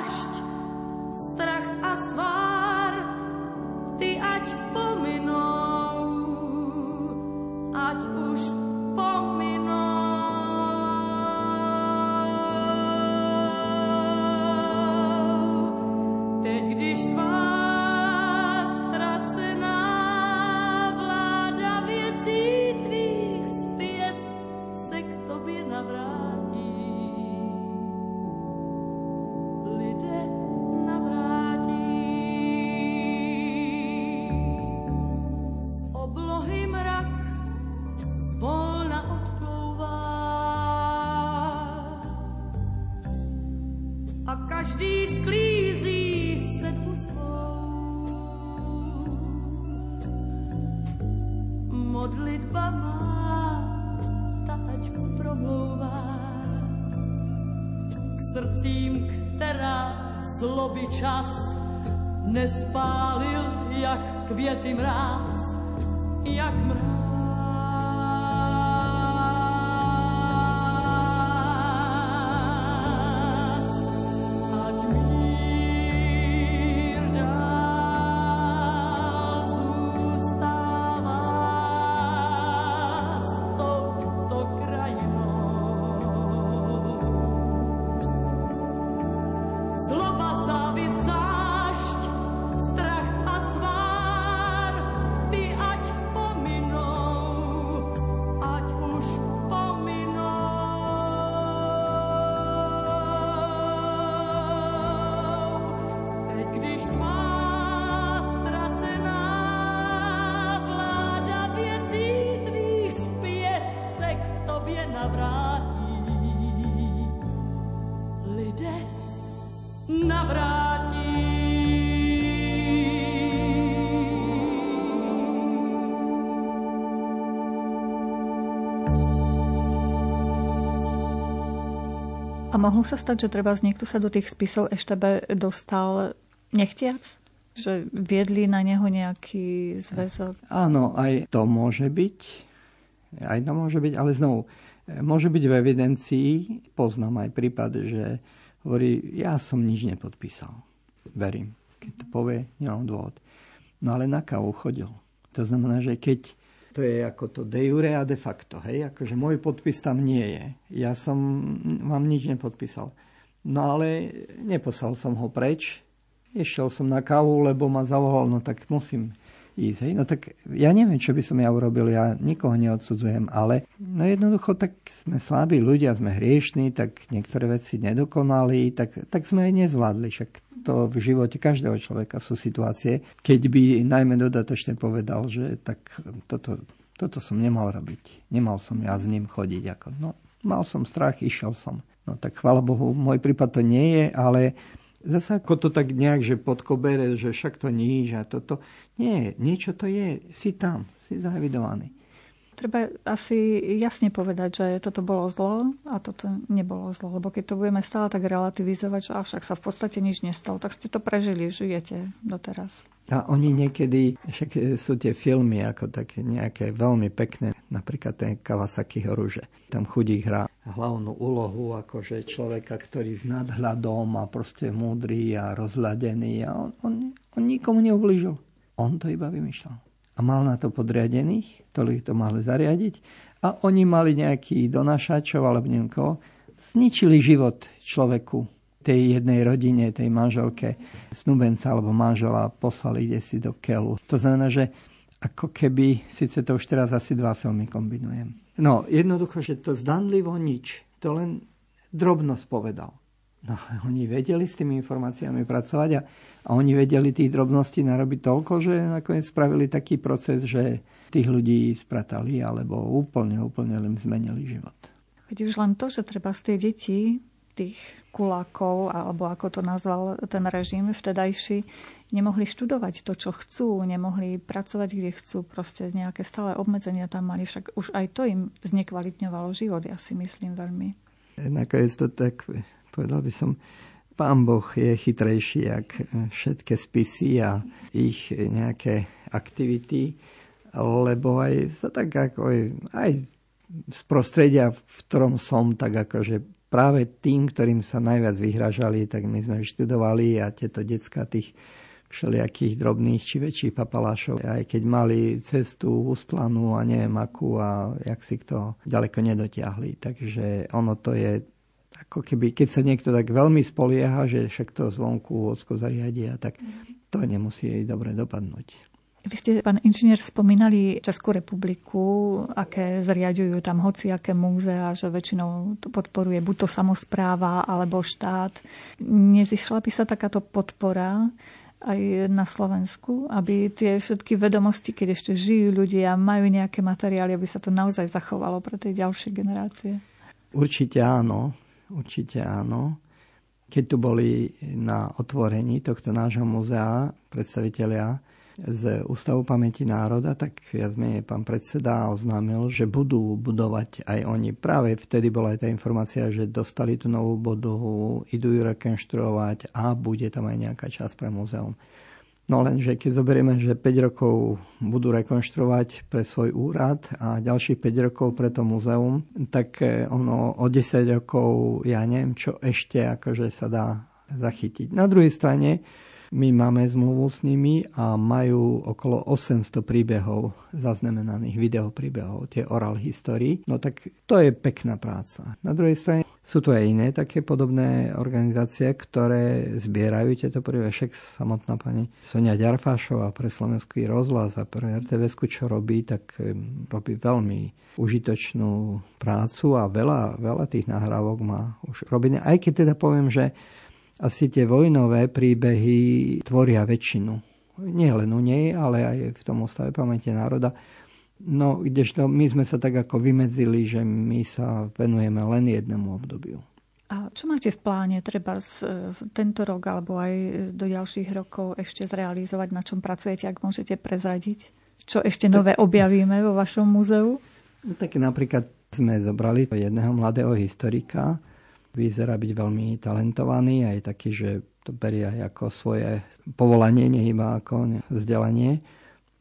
Speaker 6: Mohlo sa stať, že treba z niekto sa do tých spisov ešte dostal nechtiac? Že viedli na neho nejaký zväzok?
Speaker 5: Áno, aj to môže byť. Aj to môže byť, ale znovu, môže byť v evidencii, poznám aj prípad, že hovorí, ja som nič nepodpísal. Verím. Keď to povie, nemám dôvod. No ale na kávu chodil. To znamená, že keď to je ako to de jure a de facto. Hej? Akože môj podpis tam nie je. Ja som vám nič nepodpísal. No ale neposlal som ho preč. Išiel som na kávu, lebo ma zavolal, no tak musím ísť. Hej? No tak ja neviem, čo by som ja urobil, ja nikoho neodsudzujem, ale no jednoducho tak sme slabí ľudia, sme hriešní, tak niektoré veci nedokonali, tak, tak sme aj nezvládli. Však to v živote každého človeka sú situácie, keď by najmä dodatočne povedal, že tak toto, toto som nemal robiť. Nemal som ja s ním chodiť. Ako, no, mal som strach, išiel som. No tak chvála Bohu, môj prípad to nie je, ale zase ako to tak nejak, že podkobere, že však to níž a toto. Nie, niečo to je. Si tam, si zaevidovaný.
Speaker 6: Treba asi jasne povedať, že toto bolo zlo a toto nebolo zlo. Lebo keď to budeme stále tak relativizovať, že avšak sa v podstate nič nestalo, tak ste to prežili, žijete doteraz.
Speaker 5: A oni niekedy, však sú tie filmy ako také nejaké veľmi pekné, napríklad ten Kawasaki Horuže. Tam chudík hrá hlavnú úlohu akože človeka, ktorý s nadhľadom a proste múdry a rozhľadený a on, on, on nikomu neublížil. On to iba vymýšľal a mal na to podriadených, ktorí to mali zariadiť a oni mali nejaký donašačov alebo neviem zničili život človeku, tej jednej rodine, tej manželke, snubenca alebo manžela poslali kde si do kelu. To znamená, že ako keby, síce to už teraz asi dva filmy kombinujem. No, jednoducho, že to zdanlivo nič. To len drobnosť povedal. No, oni vedeli s tými informáciami pracovať a a oni vedeli tých drobností narobiť toľko, že nakoniec spravili taký proces, že tých ľudí spratali alebo úplne, úplne len zmenili život.
Speaker 6: Veď už len to, že treba z tie deti, tých kulákov, alebo ako to nazval ten režim vtedajší, nemohli študovať to, čo chcú, nemohli pracovať, kde chcú, proste nejaké stále obmedzenia tam mali, však už aj to im znekvalitňovalo život, ja si myslím veľmi.
Speaker 5: Nakoniec to tak, povedal by som, Pán Boh je chytrejší, jak všetky spisy a ich nejaké aktivity, lebo aj sa tak ako aj, z prostredia, v ktorom som, tak akože práve tým, ktorým sa najviac vyhražali, tak my sme študovali a tieto decka tých všelijakých drobných či väčších papalášov, aj keď mali cestu ustlanú a neviem akú a jak si to ďaleko nedotiahli. Takže ono to je ako keby, keď sa niekto tak veľmi spolieha, že však to zvonku ocko zariadia, tak to nemusí jej dobre dopadnúť.
Speaker 6: Vy ste, pán inžinier, spomínali Českú republiku, aké zriadujú tam hociaké múzea, že väčšinou to podporuje buď to samozpráva alebo štát. Nezišla by sa takáto podpora aj na Slovensku, aby tie všetky vedomosti, keď ešte žijú ľudia, majú nejaké materiály, aby sa to naozaj zachovalo pre tie ďalšie generácie?
Speaker 5: Určite áno. Určite áno. Keď tu boli na otvorení tohto nášho muzea predstavitelia z Ústavu pamäti národa, tak viac menej pán predseda oznámil, že budú budovať aj oni. Práve vtedy bola aj tá informácia, že dostali tú novú budovu, idú ju rekonštruovať a bude tam aj nejaká časť pre múzeum. No lenže keď zoberieme, že 5 rokov budú rekonštruovať pre svoj úrad a ďalších 5 rokov pre to múzeum, tak eh, ono o 10 rokov, ja neviem, čo ešte akože sa dá zachytiť. Na druhej strane, my máme zmluvu s nimi a majú okolo 800 príbehov zaznamenaných, videopríbehov, tie oral histórii. No tak to je pekná práca. Na druhej strane sú tu aj iné také podobné organizácie, ktoré zbierajú tieto príbehy. Však samotná pani Sonia Ďarfášová pre Slovenský rozhlas a pre rtvs čo robí, tak robí veľmi užitočnú prácu a veľa, veľa tých nahrávok má už robené. Aj keď teda poviem, že asi tie vojnové príbehy tvoria väčšinu. Nie len u nej, ale aj v tom ostave pamäte národa. No, kdežto my sme sa tak ako vymedzili, že my sa venujeme len jednému obdobiu.
Speaker 6: A čo máte v pláne treba z, tento rok alebo aj do ďalších rokov ešte zrealizovať, na čom pracujete, ak môžete prezradiť? Čo ešte nové objavíme vo vašom múzeu?
Speaker 5: No, tak napríklad sme zobrali jedného mladého historika, vyzerá byť veľmi talentovaný, aj taký, že to berie aj ako svoje povolanie, nie iba ako vzdelanie.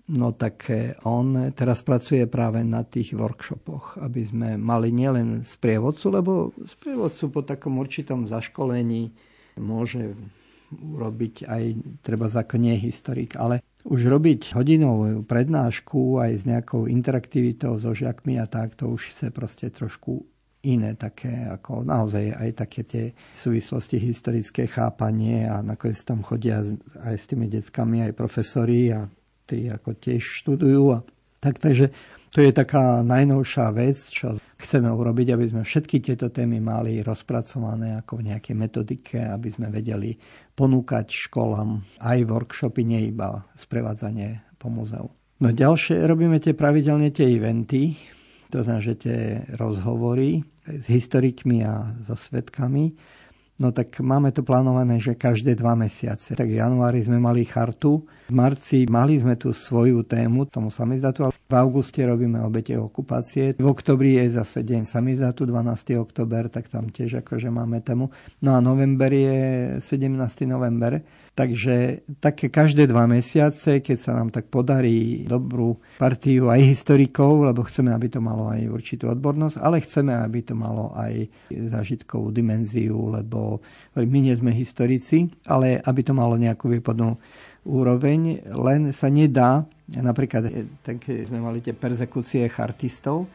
Speaker 5: No tak on teraz pracuje práve na tých workshopoch, aby sme mali nielen sprievodcu, lebo sprievodcu po takom určitom zaškolení môže urobiť aj treba ako nie historik, ale už robiť hodinovú prednášku aj s nejakou interaktivitou so žiakmi a tak, to už chce proste trošku iné také, ako naozaj aj také tie súvislosti, historické chápanie a nakoniec tam chodia aj s tými deckami aj profesori a tí ako tiež študujú. A tak, takže to je taká najnovšia vec, čo chceme urobiť, aby sme všetky tieto témy mali rozpracované ako v nejakej metodike, aby sme vedeli ponúkať školám aj workshopy, nie iba sprevádzanie po múzeu. No ďalšie, robíme tie pravidelne tie eventy, to znamená, že tie rozhovory s historikmi a so svetkami, no tak máme to plánované, že každé dva mesiace. Tak v januári sme mali chartu, v marci mali sme tu svoju tému, tomu samizdatu, ale v auguste robíme obete okupácie. V oktobri je zase deň samizdatu, 12. oktober, tak tam tiež akože máme tému. No a november je 17. november, Takže také každé dva mesiace, keď sa nám tak podarí dobrú partiu aj historikov, lebo chceme, aby to malo aj určitú odbornosť, ale chceme, aby to malo aj zážitkovú dimenziu, lebo my nie sme historici, ale aby to malo nejakú výpadnú úroveň, len sa nedá, napríklad tak sme mali tie persekúcie chartistov,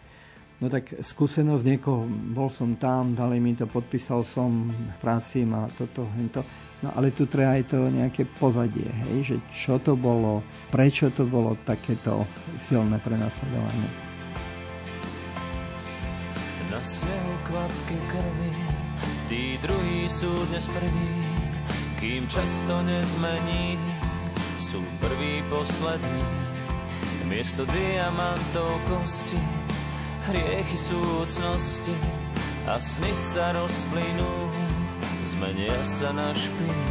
Speaker 5: No tak skúsenosť niekoho, bol som tam, dali mi to, podpísal som, práci ma toto, hento. No ale tu treba aj to nejaké pozadie, hej, že čo to bolo, prečo to bolo takéto silné prenasledovanie.
Speaker 11: Na snehu kvapky krvi, tí druhí sú dnes prví, kým často nezmení, sú prví poslední. Miesto diamantov kosti, hriechy súcnosti a sny sa rozplynú zmenia sa na špinu.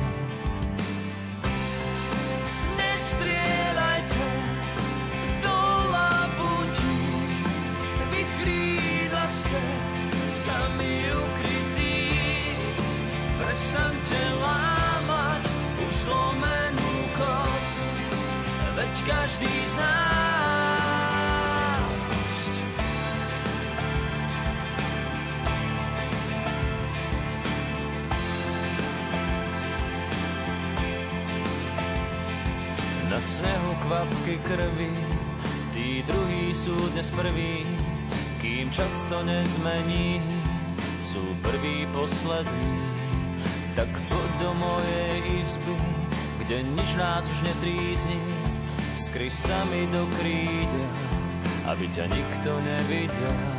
Speaker 11: Nestrieľajte do labutí, v ich krídlach ste sami ukrytí. Prestaňte lámať už zlomenú kost, veď každý z nás kvapky krvi, tí druhí sú dnes prví, kým často nezmení, sú prví poslední. Tak poď do mojej izby, kde nič nás už netrízni, skry sa mi do kríďa, aby ťa nikto nevidel.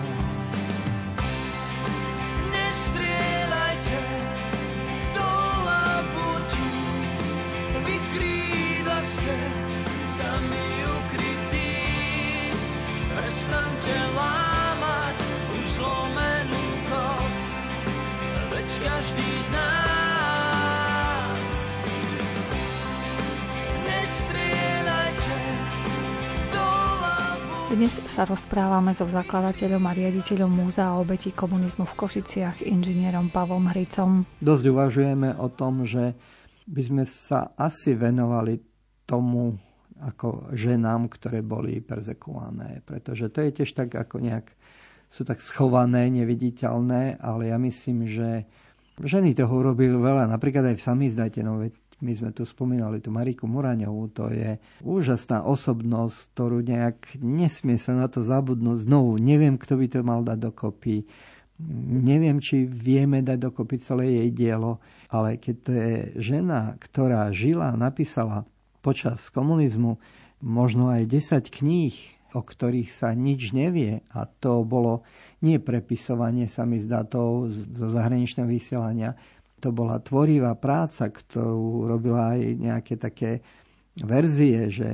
Speaker 6: Sa rozprávame so zakladateľom a riaditeľom Múzea obeti komunizmu v Košiciach, inžinierom Pavlom Hricom.
Speaker 5: Dosť uvažujeme o tom, že by sme sa asi venovali tomu ako ženám, ktoré boli perzekované. Pretože to je tiež tak ako nejak, sú tak schované, neviditeľné, ale ja myslím, že ženy toho urobili veľa. Napríklad aj v samizdajte, no my sme tu spomínali tú Mariku Muraňovú, to je úžasná osobnosť, ktorú nejak nesmie sa na to zabudnúť. Znovu, neviem, kto by to mal dať dokopy. Neviem, či vieme dať dokopy celé jej dielo, ale keď to je žena, ktorá žila, napísala počas komunizmu možno aj 10 kníh, o ktorých sa nič nevie a to bolo nie prepisovanie samizdatov zo zahraničného vysielania, to bola tvorivá práca, ktorú robila aj nejaké také verzie, že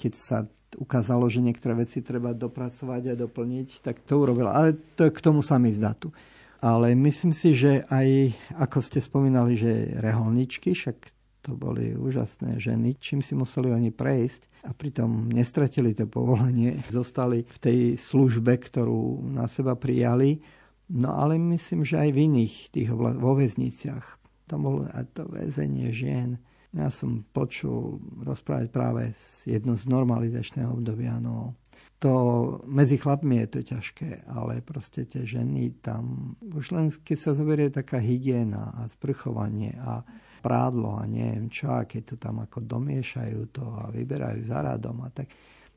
Speaker 5: keď sa ukázalo, že niektoré veci treba dopracovať a doplniť, tak to urobila. Ale to k tomu sa mi zdatu. Ale myslím si, že aj, ako ste spomínali, že reholničky, však to boli úžasné ženy, čím si museli oni prejsť a pritom nestratili to povolenie. Zostali v tej službe, ktorú na seba prijali No ale myslím, že aj v iných tých vo väzniciach. To bolo aj to väzenie žien. Ja som počul rozprávať práve z jednu z normalizačného obdobia. No, to medzi chlapmi je to ťažké, ale proste tie ženy tam, už len keď sa zoberie taká hygiena a sprchovanie a prádlo a neviem čo, a keď to tam ako domiešajú to a vyberajú za radom a tak,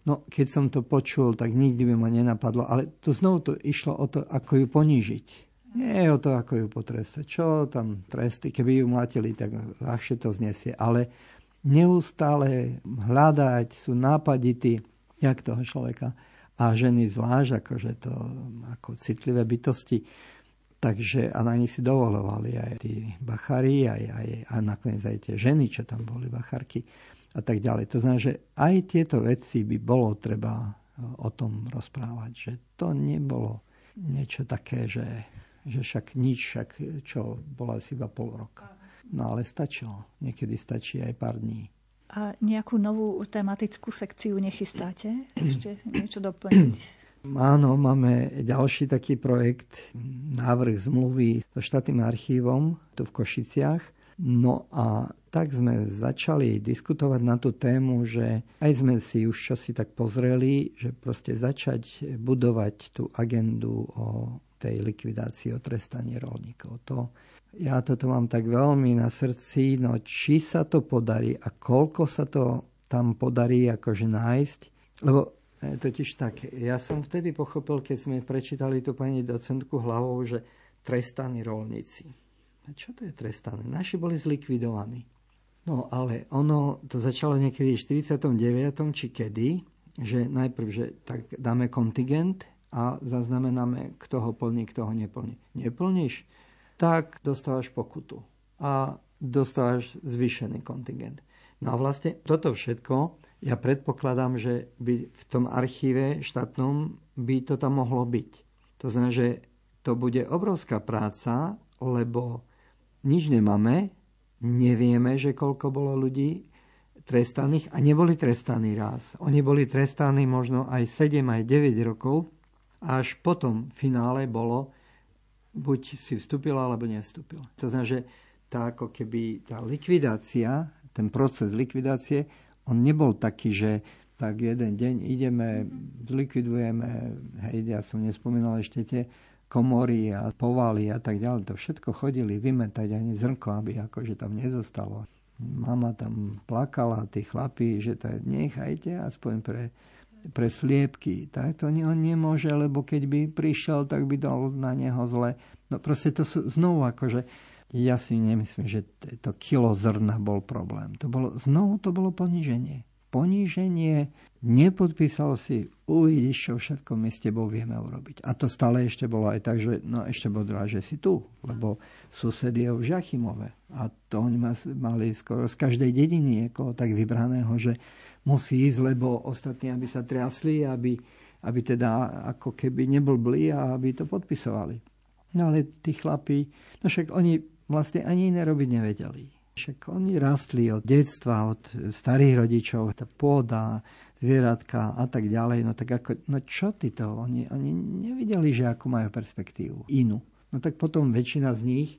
Speaker 5: No, keď som to počul, tak nikdy by ma nenapadlo. Ale to znovu to išlo o to, ako ju ponížiť. Nie o to, ako ju potrestať. Čo tam tresty, keby ju mlatili, tak ľahšie to znesie. Ale neustále hľadať, sú nápadití, jak toho človeka. A ženy zvlášť, akože to ako citlivé bytosti. Takže a na nich si dovolovali aj tí bachári, aj, aj, a nakoniec aj tie ženy, čo tam boli bacharky a tak ďalej. To znamená, že aj tieto veci by bolo treba e, o tom rozprávať, že to nebolo niečo také, že, že však nič, však čo, bola asi iba pol roka. No ale stačilo. Niekedy stačí aj pár dní.
Speaker 6: A nejakú novú tematickú sekciu nechystáte? Ešte niečo doplniť?
Speaker 5: Áno, máme ďalší taký projekt, návrh zmluvy so štátnym archívom tu v Košiciach No a tak sme začali diskutovať na tú tému, že aj sme si už čosi tak pozreli, že proste začať budovať tú agendu o tej likvidácii, o trestaní rolníkov. To, ja toto mám tak veľmi na srdci, no či sa to podarí a koľko sa to tam podarí akože nájsť, lebo e, totiž tak, ja som vtedy pochopil, keď sme prečítali tú pani docentku hlavou, že trestaní rolníci čo to je trestané? Naši boli zlikvidovaní. No ale ono to začalo niekedy v 49. či kedy, že najprv, že tak dáme kontingent a zaznamenáme, kto ho plní, kto ho neplní. Neplníš? Tak dostávaš pokutu a dostávaš zvýšený kontingent. No a vlastne toto všetko, ja predpokladám, že by v tom archíve štátnom by to tam mohlo byť. To znamená, že to bude obrovská práca, lebo nič nemáme, nevieme, že koľko bolo ľudí trestaných a neboli trestaní raz. Oni boli trestaní možno aj 7, aj 9 rokov a až potom v finále bolo buď si vstúpil alebo nevstúpil. To znamená, že tá ako keby tá likvidácia, ten proces likvidácie, on nebol taký, že tak jeden deň ideme, zlikvidujeme, hej, ja som nespomínal ešte tie komory a povaly a tak ďalej. To všetko chodili vymetať ani zrnko, aby akože tam nezostalo. Mama tam plakala, tí chlapí, že to nechajte aspoň pre, pre sliepky. Tak to on nemôže, lebo keď by prišiel, tak by dal na neho zle. No proste to sú znovu akože ja si nemyslím, že to kilo zrna bol problém. To bolo, znovu to bolo poníženie. Poníženie nepodpísal si, uvidíš, čo všetko my s tebou vieme urobiť. A to stále ešte bolo aj tak, že no ešte bolo že si tu, lebo sused je už Jachimove. A to oni mali skoro z každej dediny niekoho tak vybraného, že musí ísť, lebo ostatní, aby sa triasli, aby, aby teda ako keby neblbli a aby to podpisovali. No ale tí chlapí, no však oni vlastne ani iné robiť nevedeli. Však oni rastli od detstva, od starých rodičov, tá pôda, zvieratka a tak ďalej. No tak ako, no čo ty to? Oni, oni nevideli, že akú majú perspektívu. Inú. No tak potom väčšina z nich,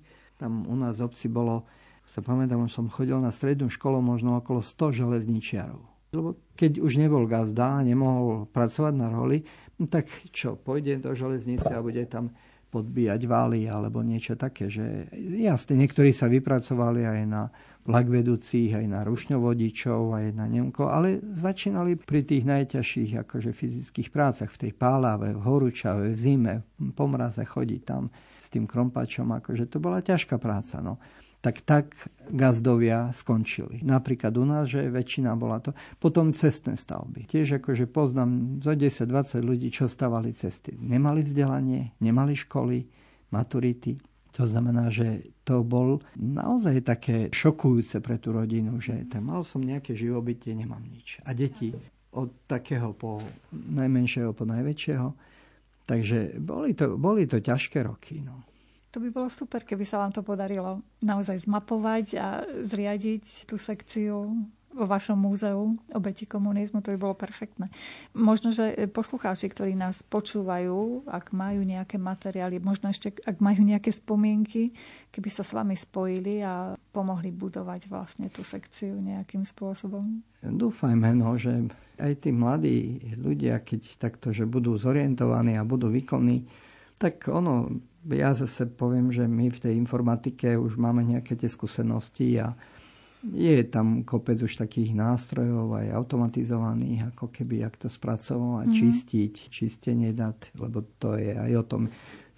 Speaker 5: tam u nás v obci bolo, sa pamätám, som chodil na strednú školu možno okolo 100 železničiarov. Lebo keď už nebol gazda nemohol pracovať na roli, no tak čo, pôjde do železnice a bude tam podbíjať vály alebo niečo také. Že jasne, niektorí sa vypracovali aj na vlakvedúcich, aj na rušňovodičov, aj na Nemko, ale začínali pri tých najťažších akože fyzických prácach, v tej pálave, v horúčave, v zime, po mraze chodiť tam s tým krompačom, akože to bola ťažká práca. No tak tak gazdovia skončili. Napríklad u nás, že väčšina bola to. Potom cestné stavby. Tiež akože poznám zo 10-20 ľudí, čo stavali cesty. Nemali vzdelanie, nemali školy, maturity. To znamená, že to bol naozaj také šokujúce pre tú rodinu, že tam mal som nejaké živobytie, nemám nič. A deti od takého po najmenšieho po najväčšieho. Takže boli to, boli to ťažké roky. No.
Speaker 1: To by bolo super, keby sa vám to podarilo naozaj zmapovať a zriadiť tú sekciu vo vašom múzeu obeti komunizmu, to by bolo perfektné. Možno, že poslucháči, ktorí nás počúvajú, ak majú nejaké materiály, možno ešte ak majú nejaké spomienky, keby sa s vami spojili a pomohli budovať vlastne tú sekciu nejakým spôsobom.
Speaker 5: Dúfajme, no, že aj tí mladí ľudia, keď takto, že budú zorientovaní a budú výkonní, tak ono, ja zase poviem, že my v tej informatike už máme nejaké tie skúsenosti a je tam kopec už takých nástrojov aj automatizovaných, ako keby jak to spracovať, mm-hmm. čistiť, čistenie dát, lebo to je aj o tom,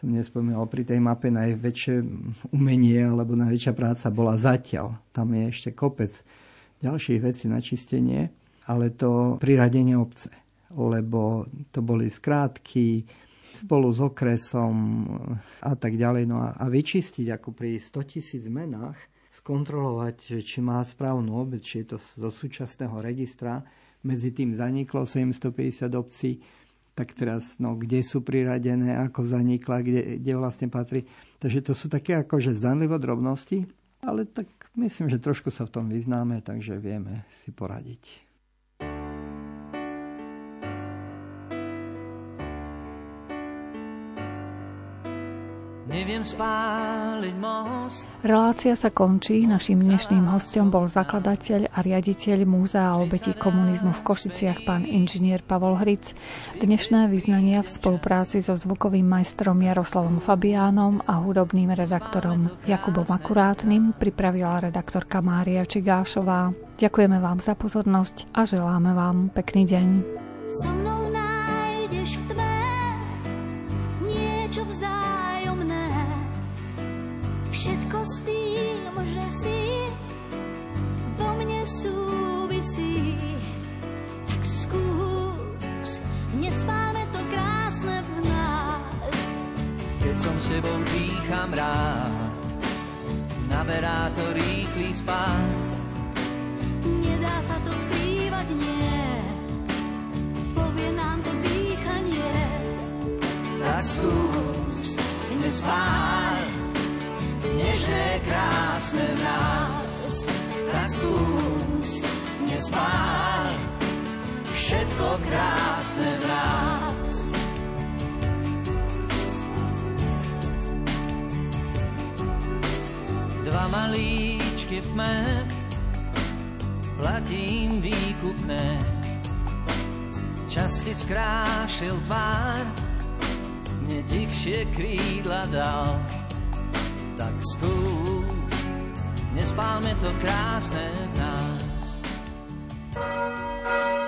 Speaker 5: som nespomínal, pri tej mape najväčšie umenie alebo najväčšia práca bola zatiaľ. Tam je ešte kopec ďalších vecí na čistenie, ale to priradenie obce, lebo to boli skrátky, spolu s okresom a tak ďalej. No a, a vyčistiť ako pri 100 tisíc menách, skontrolovať, že či má správnu obec, či je to zo súčasného registra, medzi tým zaniklo 750 obcí, tak teraz, no, kde sú priradené, ako zanikla, kde, kde vlastne patrí. Takže to sú také akože zanlivo drobnosti, ale tak myslím, že trošku sa v tom vyznáme, takže vieme si poradiť.
Speaker 1: Neviem spáliť most. Relácia sa končí. Naším dnešným hostom bol zakladateľ a riaditeľ Múzea obetí komunizmu v Košiciach pán inžinier Pavol Hric. Dnešné vyznania v spolupráci so zvukovým majstrom Jaroslavom Fabiánom a hudobným redaktorom Jakubom Akurátnym pripravila redaktorka Mária Čigášová. Ďakujeme vám za pozornosť a želáme vám pekný deň. So mnou nájdeš v tme všetko s tým, že si vo mne súvisí. Tak skús, nespáme to krásne v nás.
Speaker 11: Keď som sebou dýcham rád, naberá to rýchly spát.
Speaker 1: Nedá sa to skrývať, nie, povie nám to dýchanie.
Speaker 11: Tak skús, nespáť, nežné, krásne v nás. Tak skús, nespál, všetko krásne v nás. Dva malíčky v tme, platím výkupné. Čas ti skrášil tvár, mne tichšie krídla dal tak skús, nespálme to krásne v nás. thank you